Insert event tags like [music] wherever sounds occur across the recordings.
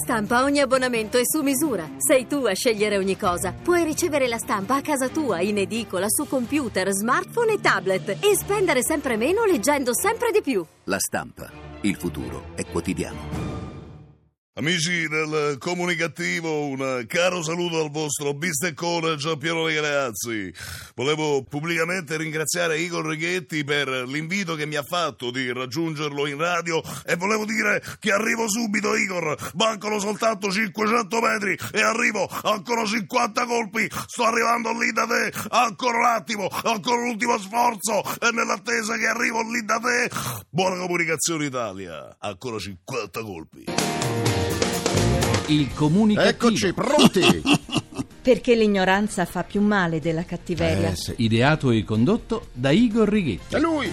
Stampa ogni abbonamento è su misura. Sei tu a scegliere ogni cosa. Puoi ricevere la stampa a casa tua, in edicola, su computer, smartphone e tablet e spendere sempre meno leggendo sempre di più. La stampa. Il futuro è quotidiano. Amici del comunicativo, un caro saluto al vostro bisteccone Giampiero Galeazzi. Volevo pubblicamente ringraziare Igor Righetti per l'invito che mi ha fatto di raggiungerlo in radio e volevo dire che arrivo subito Igor, mancano soltanto 500 metri e arrivo, ancora 50 colpi, sto arrivando lì da te, ancora un attimo, ancora l'ultimo sforzo e nell'attesa che arrivo lì da te, buona comunicazione Italia, ancora 50 colpi. Il comunicativo. Eccoci, pronti! [laughs] Perché l'ignoranza fa più male della cattiveria. Eh, sì. Ideato e condotto da Igor Righetti. È lui!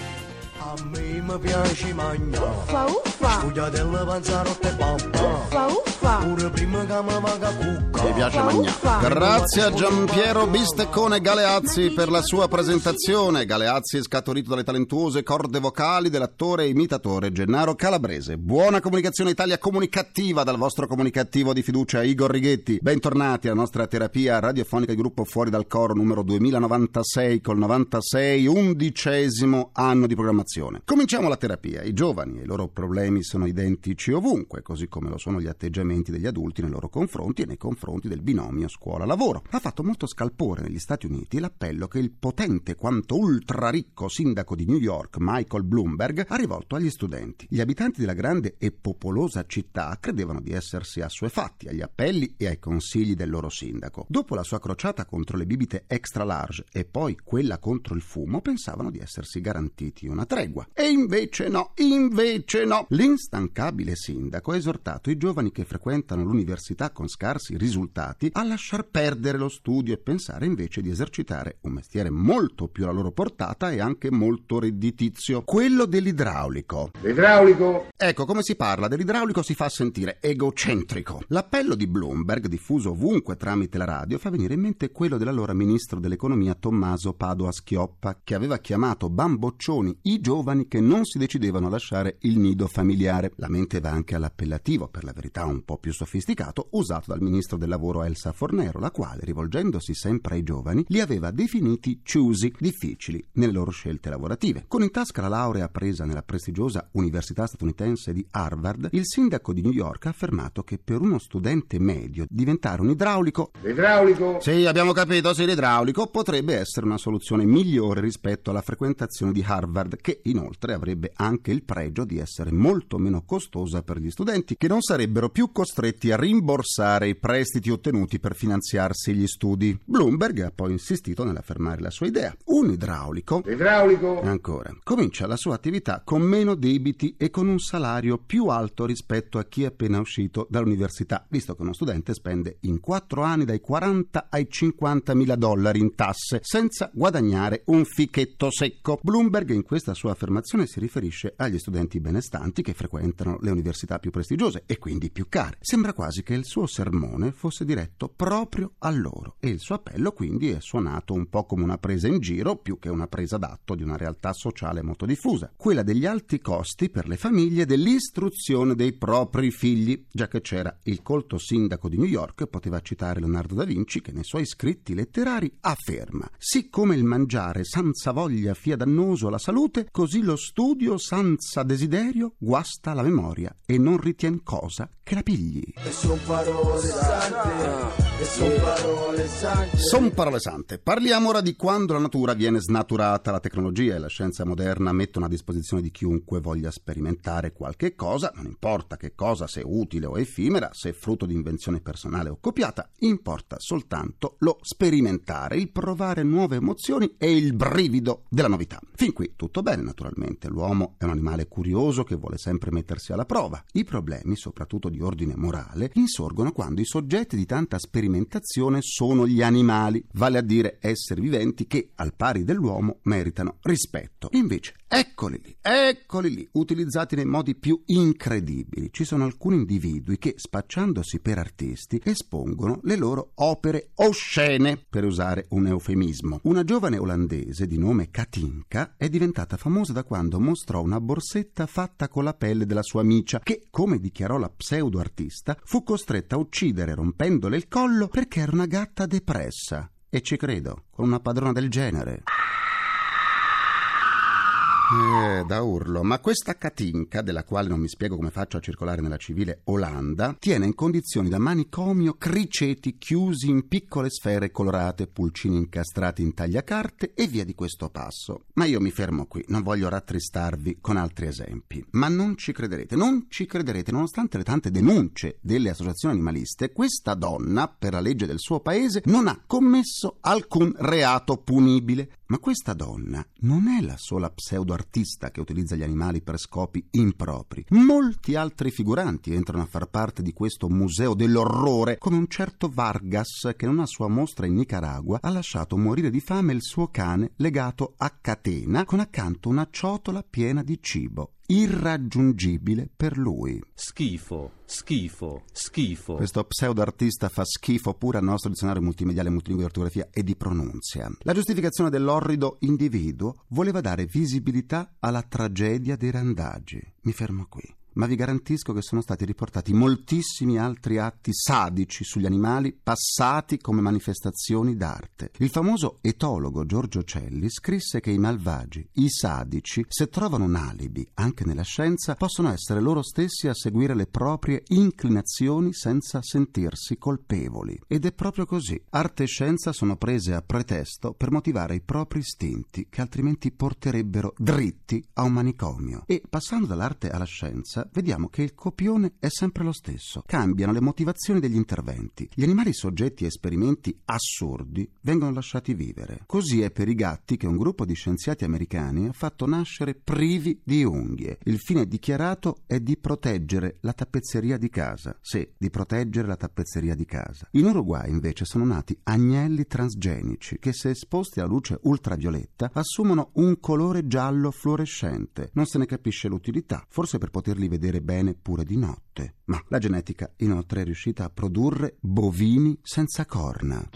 A me mi piace mangiare Uffa uffa, Scugliatelle panzarotte e uffa uffa, Pure prima che mi vaga cucca Mi piace mangiare. Grazie a Giampiero Bisteccone Galeazzi per la sua presentazione. Galeazzi è scaturito dalle talentuose corde vocali dell'attore e imitatore Gennaro Calabrese. Buona comunicazione Italia comunicativa dal vostro comunicativo di fiducia Igor Righetti. Bentornati alla nostra terapia radiofonica di gruppo Fuori dal Coro numero 2096 col 96 undicesimo anno di programmazione. Cominciamo la terapia. I giovani e i loro problemi sono identici ovunque, così come lo sono gli atteggiamenti degli adulti nei loro confronti e nei confronti del binomio scuola-lavoro. Ha fatto molto scalpore negli Stati Uniti l'appello che il potente quanto ultra ricco sindaco di New York, Michael Bloomberg, ha rivolto agli studenti. Gli abitanti della grande e popolosa città credevano di essersi assuefatti agli appelli e ai consigli del loro sindaco. Dopo la sua crociata contro le bibite extra large e poi quella contro il fumo, pensavano di essersi garantiti una tregua. E invece no, invece no. L'instancabile sindaco ha esortato i giovani che frequentano l'università con scarsi risultati a lasciar perdere lo studio e pensare invece di esercitare un mestiere molto più alla loro portata e anche molto redditizio, quello dell'idraulico. L'idraulico? Ecco, come si parla dell'idraulico si fa sentire egocentrico. L'appello di Bloomberg, diffuso ovunque tramite la radio, fa venire in mente quello dell'allora ministro dell'economia Tommaso Padoa Schioppa, che aveva chiamato bamboccioni i giovani che non si decidevano a lasciare il nido familiare. La mente va anche all'appellativo, per la verità un po' più sofisticato, usato dal ministro del lavoro Elsa Fornero, la quale, rivolgendosi sempre ai giovani, li aveva definiti choosy, difficili nelle loro scelte lavorative. Con in tasca la laurea presa nella prestigiosa università statunitense di Harvard, il sindaco di New York ha affermato che per uno studente medio diventare un idraulico L'idraulico? sì, abbiamo capito, sì, l'idraulico potrebbe essere una soluzione migliore rispetto alla frequentazione di Harvard, che inoltre avrebbe anche il pregio di essere molto meno costosa per gli studenti, che non sarebbero più costretti a rimborsare i prestiti ottenuti per finanziarsi gli studi. Bloomberg ha poi insistito nell'affermare la sua idea. Un idraulico L'idraulico? e ancora, comincia la sua attività con meno debiti e con un salario più alto rispetto a chi è appena uscito dall'università, visto che uno studente spende in quattro anni dai 40 ai 50 mila dollari in tasse, senza guadagnare un fichetto secco. Bloomberg in questa sua affermazione si riferisce agli studenti benestanti che frequentano le università più prestigiose e quindi più care. Sembra quasi che il suo sermone fosse diretto proprio a loro e il suo appello quindi è suonato un po' come una presa in giro più che una presa d'atto di una realtà sociale molto diffusa, quella degli alti costi per le famiglie dell'istruzione dei propri figli, già che c'era il colto sindaco di New York, poteva citare Leonardo da Vinci che nei suoi scritti letterari afferma: Siccome il mangiare senza voglia fia dannoso alla salute, così lo studio senza desiderio guasta la memoria e non ritien cosa che la pigli. E son parole sante E son parole sante Son parole sante. Parliamo ora di quando la natura viene snaturata, la tecnologia e la scienza moderna mettono a disposizione di chiunque voglia sperimentare qualche cosa, non importa che cosa, se utile o effimera, se frutto di invenzione personale o copiata, importa soltanto lo sperimentare, il provare nuove emozioni e il brivido della novità. Fin qui tutto bene, naturalmente. L'uomo è un animale curioso che vuole sempre mettersi alla prova. I problemi, soprattutto di ordine morale, insorgono quando i soggetti di tanta sperimentazione sono gli animali, vale a dire esseri viventi che, al pari dell'uomo, meritano rispetto. Invece Eccoli lì, eccoli lì, utilizzati nei modi più incredibili. Ci sono alcuni individui che, spacciandosi per artisti, espongono le loro opere oscene, per usare un eufemismo. Una giovane olandese di nome Katinka è diventata famosa da quando mostrò una borsetta fatta con la pelle della sua amicia, che, come dichiarò la pseudo-artista, fu costretta a uccidere rompendole il collo perché era una gatta depressa. E ci credo, con una padrona del genere. Eh, da urlo. Ma questa Katinka, della quale non mi spiego come faccio a circolare nella civile Olanda, tiene in condizioni da manicomio criceti chiusi in piccole sfere colorate, pulcini incastrati in tagliacarte e via di questo passo. Ma io mi fermo qui, non voglio rattristarvi con altri esempi. Ma non ci crederete, non ci crederete, nonostante le tante denunce delle associazioni animaliste, questa donna, per la legge del suo paese, non ha commesso alcun reato punibile. Ma questa donna non è la sola pseudoartista che utilizza gli animali per scopi impropri. Molti altri figuranti entrano a far parte di questo museo dell'orrore, come un certo Vargas che in una sua mostra in Nicaragua ha lasciato morire di fame il suo cane legato a catena con accanto una ciotola piena di cibo irraggiungibile per lui. Schifo, schifo, schifo. Questo pseudoartista fa schifo pure al nostro dizionario multimediale multilingue di ortografia e di pronunzia. La giustificazione dell'orrido individuo voleva dare visibilità alla tragedia dei randaggi. Mi fermo qui ma vi garantisco che sono stati riportati moltissimi altri atti sadici sugli animali passati come manifestazioni d'arte. Il famoso etologo Giorgio Celli scrisse che i malvagi, i sadici, se trovano un alibi anche nella scienza, possono essere loro stessi a seguire le proprie inclinazioni senza sentirsi colpevoli. Ed è proprio così. Arte e scienza sono prese a pretesto per motivare i propri istinti che altrimenti porterebbero dritti a un manicomio. E passando dall'arte alla scienza, vediamo che il copione è sempre lo stesso. Cambiano le motivazioni degli interventi. Gli animali soggetti a esperimenti assurdi vengono lasciati vivere. Così è per i gatti che un gruppo di scienziati americani ha fatto nascere privi di unghie. Il fine dichiarato è di proteggere la tappezzeria di casa. Sì, di proteggere la tappezzeria di casa. In Uruguay invece sono nati agnelli transgenici che se esposti alla luce ultravioletta assumono un colore giallo fluorescente. Non se ne capisce l'utilità, forse per poterli vedere bene pure di notte. Ma la genetica inoltre è riuscita a produrre bovini senza corna.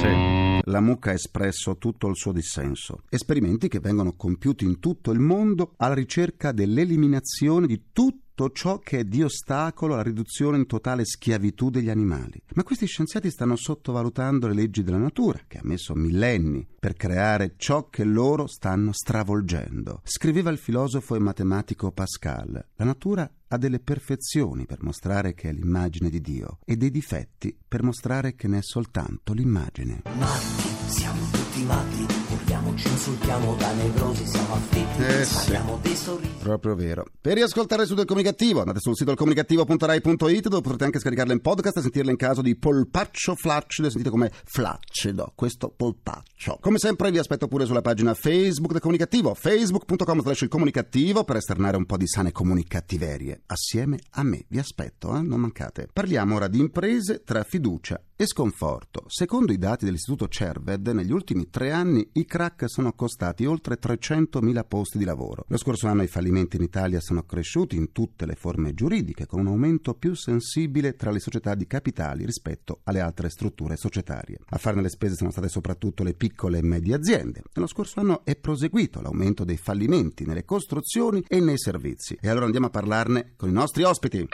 Sì. La mucca ha espresso tutto il suo dissenso. Esperimenti che vengono compiuti in tutto il mondo alla ricerca dell'eliminazione di tutti tutto ciò che è di ostacolo alla riduzione in totale schiavitù degli animali. Ma questi scienziati stanno sottovalutando le leggi della natura, che ha messo millenni per creare ciò che loro stanno stravolgendo. Scriveva il filosofo e matematico Pascal, la natura ha delle perfezioni per mostrare che è l'immagine di Dio e dei difetti per mostrare che ne è soltanto l'immagine. Matti, siamo tutti matti, urliamoci, insultiamo da nevrosi, siamo afflitti, Eh sì. dei sorrisi. Proprio vero. Per riascoltare su del comunicativo, andate sul sito comunicativo.rai.it dove potrete anche scaricarla in podcast e sentirla in caso di polpaccio flaccido, sentite come flaccido, questo polpaccio. Come sempre vi aspetto pure sulla pagina Facebook del comunicativo, facebook.com slash il comunicativo per esternare un po' di sane comunicattiverie. Assieme a me, vi aspetto, eh? non mancate. Parliamo ora di imprese tra fiducia e sconforto. Secondo i dati dell'istituto Cerved, negli ultimi tre anni i crack sono costati oltre 300.000 posti di lavoro. Lo scorso anno i fallimenti in Italia sono cresciuti in tutte le forme giuridiche, con un aumento più sensibile tra le società di capitali rispetto alle altre strutture societarie. A farne le spese sono state soprattutto le piccole e medie aziende. Nello scorso anno è proseguito l'aumento dei fallimenti nelle costruzioni e nei servizi. E allora andiamo a parlarne con i nostri ospiti.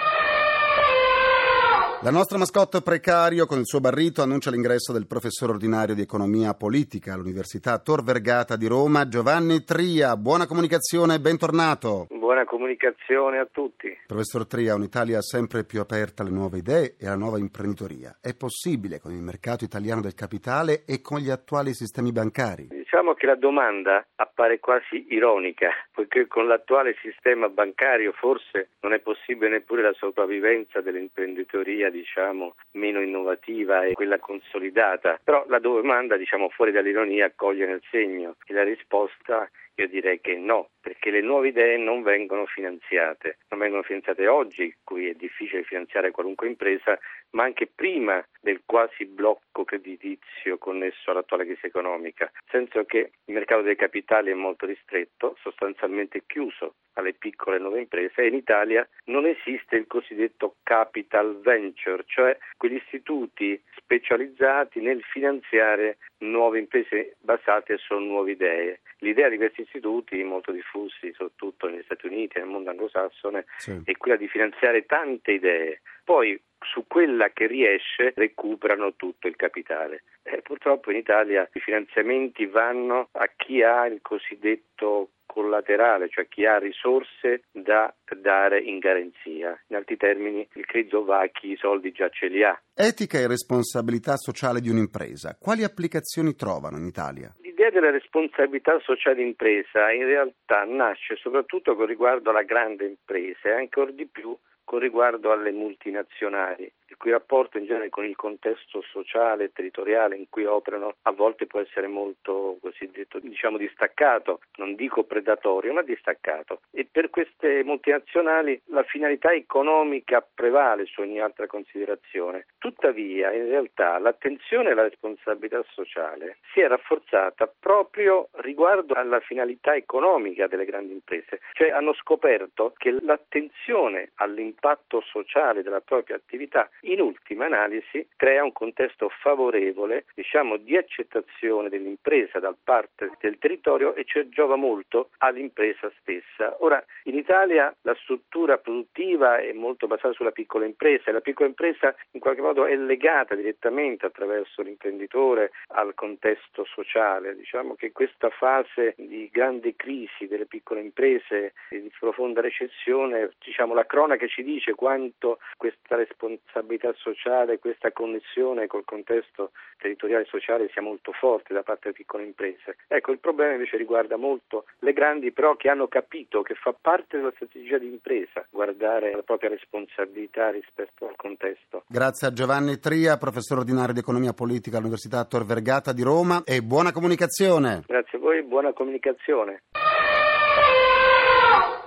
La nostra mascotte precario con il suo barrito annuncia l'ingresso del professore ordinario di economia politica all'Università Tor Vergata di Roma, Giovanni Tria. Buona comunicazione e bentornato. Buona comunicazione a tutti. Professor Tria, un'Italia sempre più aperta alle nuove idee e alla nuova imprenditoria. È possibile con il mercato italiano del capitale e con gli attuali sistemi bancari? Diciamo che la domanda appare quasi ironica, poiché con l'attuale sistema bancario forse non è possibile neppure la sopravvivenza dell'imprenditoria, diciamo, meno innovativa e quella consolidata. Però la domanda, diciamo, fuori dall'ironia, accoglie nel segno e la risposta Io direi che no, perché le nuove idee non vengono finanziate, non vengono finanziate oggi, qui è difficile finanziare qualunque impresa, ma anche prima del quasi blocco creditizio connesso all'attuale crisi economica, nel senso che il mercato dei capitali è molto ristretto, sostanzialmente chiuso alle piccole e nuove imprese e in Italia non esiste il cosiddetto capital venture, cioè quegli istituti specializzati nel finanziare nuove imprese basate su nuove idee. L'idea di questi istituti, molto diffusi soprattutto negli Stati Uniti e nel mondo anglosassone, sì. è quella di finanziare tante idee. Poi su quella che riesce recuperano tutto il capitale. E purtroppo in Italia i finanziamenti vanno a chi ha il cosiddetto collaterale, cioè chi ha risorse da dare in garanzia. In altri termini, il credito va a chi i soldi già ce li ha. Etica e responsabilità sociale di un'impresa, quali applicazioni trovano in Italia? L'idea della responsabilità sociale d'impresa in realtà nasce soprattutto con riguardo alla grande impresa e ancora di più con riguardo alle multinazionali cui rapporto in genere con il contesto sociale e territoriale in cui operano a volte può essere molto cosiddetto diciamo distaccato, non dico predatorio, ma distaccato. E per queste multinazionali la finalità economica prevale su ogni altra considerazione. Tuttavia, in realtà, l'attenzione alla responsabilità sociale si è rafforzata proprio riguardo alla finalità economica delle grandi imprese, cioè hanno scoperto che l'attenzione all'impatto sociale della propria attività in ultima analisi crea un contesto favorevole diciamo, di accettazione dell'impresa da parte del territorio e cioè giova molto all'impresa stessa. Ora, in Italia la struttura produttiva è molto basata sulla piccola impresa e la piccola impresa in qualche modo è legata direttamente attraverso l'imprenditore al contesto sociale. Diciamo che questa fase di grande crisi delle piccole imprese e di profonda recessione, diciamo, la cronaca ci dice quanto questa responsabilità responsabilità sociale, questa connessione col contesto territoriale e sociale sia molto forte da parte delle piccole imprese. Ecco, il problema invece riguarda molto le grandi, però che hanno capito che fa parte della strategia di impresa guardare la propria responsabilità rispetto al contesto. Grazie a Giovanni Tria, professore ordinario di economia politica all'Università Tor Vergata di Roma e buona comunicazione. Grazie a voi, buona comunicazione.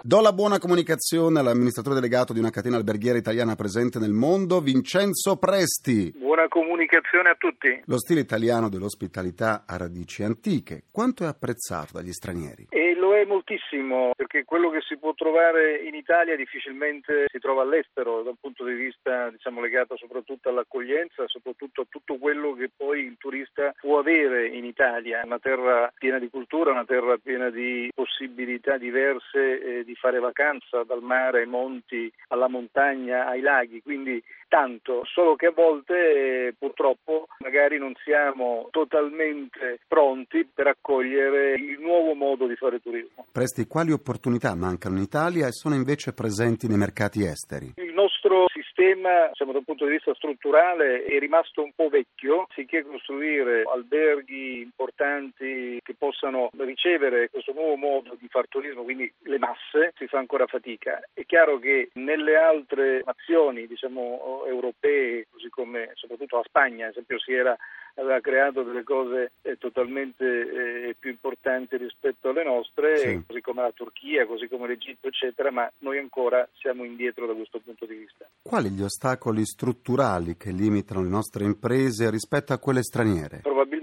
Do la buona comunicazione all'amministratore delegato di una catena alberghiera italiana presente nel mondo, Vincenzo Presti. Buona comunicazione a tutti. Lo stile italiano dell'ospitalità ha radici antiche. Quanto è apprezzato dagli stranieri? E lo è moltissimo, perché quello che si può trovare in Italia difficilmente si trova all'estero, da un punto di vista diciamo, legato soprattutto all'accoglienza, soprattutto a tutto quello che poi il turista può avere in Italia. Una terra piena di cultura, una terra piena di possibilità diverse eh, di fare vacanza dal mare ai monti, alla montagna, ai laghi, quindi tanto, solo che a volte eh, purtroppo magari non siamo totalmente pronti per accogliere il nuovo modo di fare turismo. Presti, quali opportunità mancano in Italia e sono invece presenti nei mercati esteri? Il nostro sistema, diciamo, dal punto di vista strutturale, è rimasto un po' vecchio, sicché costruire alberghi importanti che possano ricevere questo nuovo modo di fare turismo, quindi le masse, si fa ancora fatica. È chiaro che nelle altre nazioni, diciamo, europee, così come soprattutto la Spagna, ad esempio, si era aveva creato delle cose eh, totalmente eh, più importanti rispetto alle nostre, sì. così come la Turchia, così come l'Egitto, eccetera, ma noi ancora siamo indietro da questo punto di vista. Quali gli ostacoli strutturali che limitano le nostre imprese rispetto a quelle straniere? Probabilmente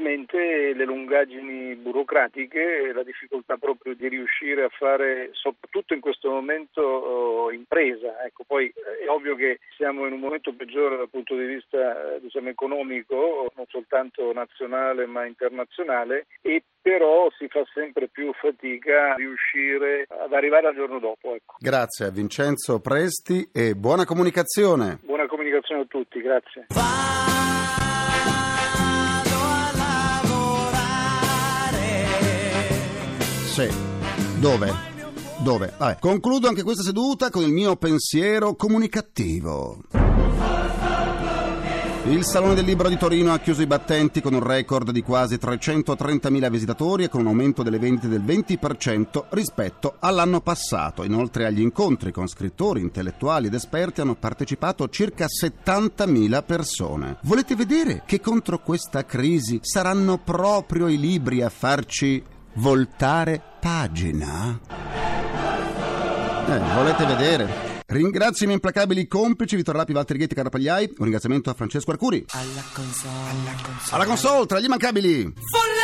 le lungaggini burocratiche, la difficoltà proprio di riuscire a fare, soprattutto in questo momento, oh, impresa. Ecco, poi eh, è ovvio che siamo in un momento peggiore dal punto di vista eh, diciamo, economico, non soltanto nazionale ma internazionale, e però si fa sempre più fatica a riuscire ad arrivare al giorno dopo. Ecco. Grazie a Vincenzo Presti e buona comunicazione. Buona comunicazione a tutti, grazie. Sì. Dove? Dove? Vabbè. Concludo anche questa seduta con il mio pensiero comunicativo. Il Salone del Libro di Torino ha chiuso i battenti con un record di quasi 330.000 visitatori e con un aumento delle vendite del 20% rispetto all'anno passato. Inoltre agli incontri con scrittori, intellettuali ed esperti hanno partecipato circa 70.000 persone. Volete vedere che contro questa crisi saranno proprio i libri a farci voltare pagina? Eh, volete vedere? Ringrazio i miei implacabili complici Vittorio Lapi, Valtteri Ghetti, Carapagliai. Un ringraziamento a Francesco Arcuri. Alla console, alla console. Alla console, tra gli immancabili. Folletti!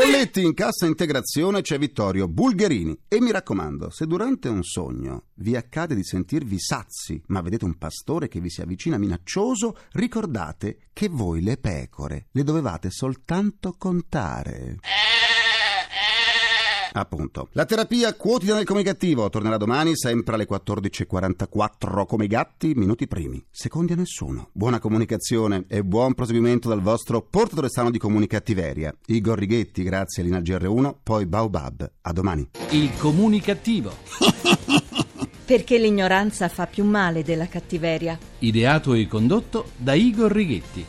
Folletti! In cassa integrazione c'è Vittorio Bulgherini. E mi raccomando, se durante un sogno vi accade di sentirvi sazi, ma vedete un pastore che vi si avvicina minaccioso, ricordate che voi le pecore le dovevate soltanto contare. Appunto. La terapia quotidiana del comunicativo tornerà domani sempre alle 14.44 come i gatti, minuti primi, secondi a nessuno. Buona comunicazione e buon proseguimento dal vostro portatore sano di comunicattiveria. Igor Righetti, grazie all'Ina GR1, poi Baobab. A domani. Il comunicativo. [laughs] Perché l'ignoranza fa più male della cattiveria. Ideato e condotto da Igor Righetti.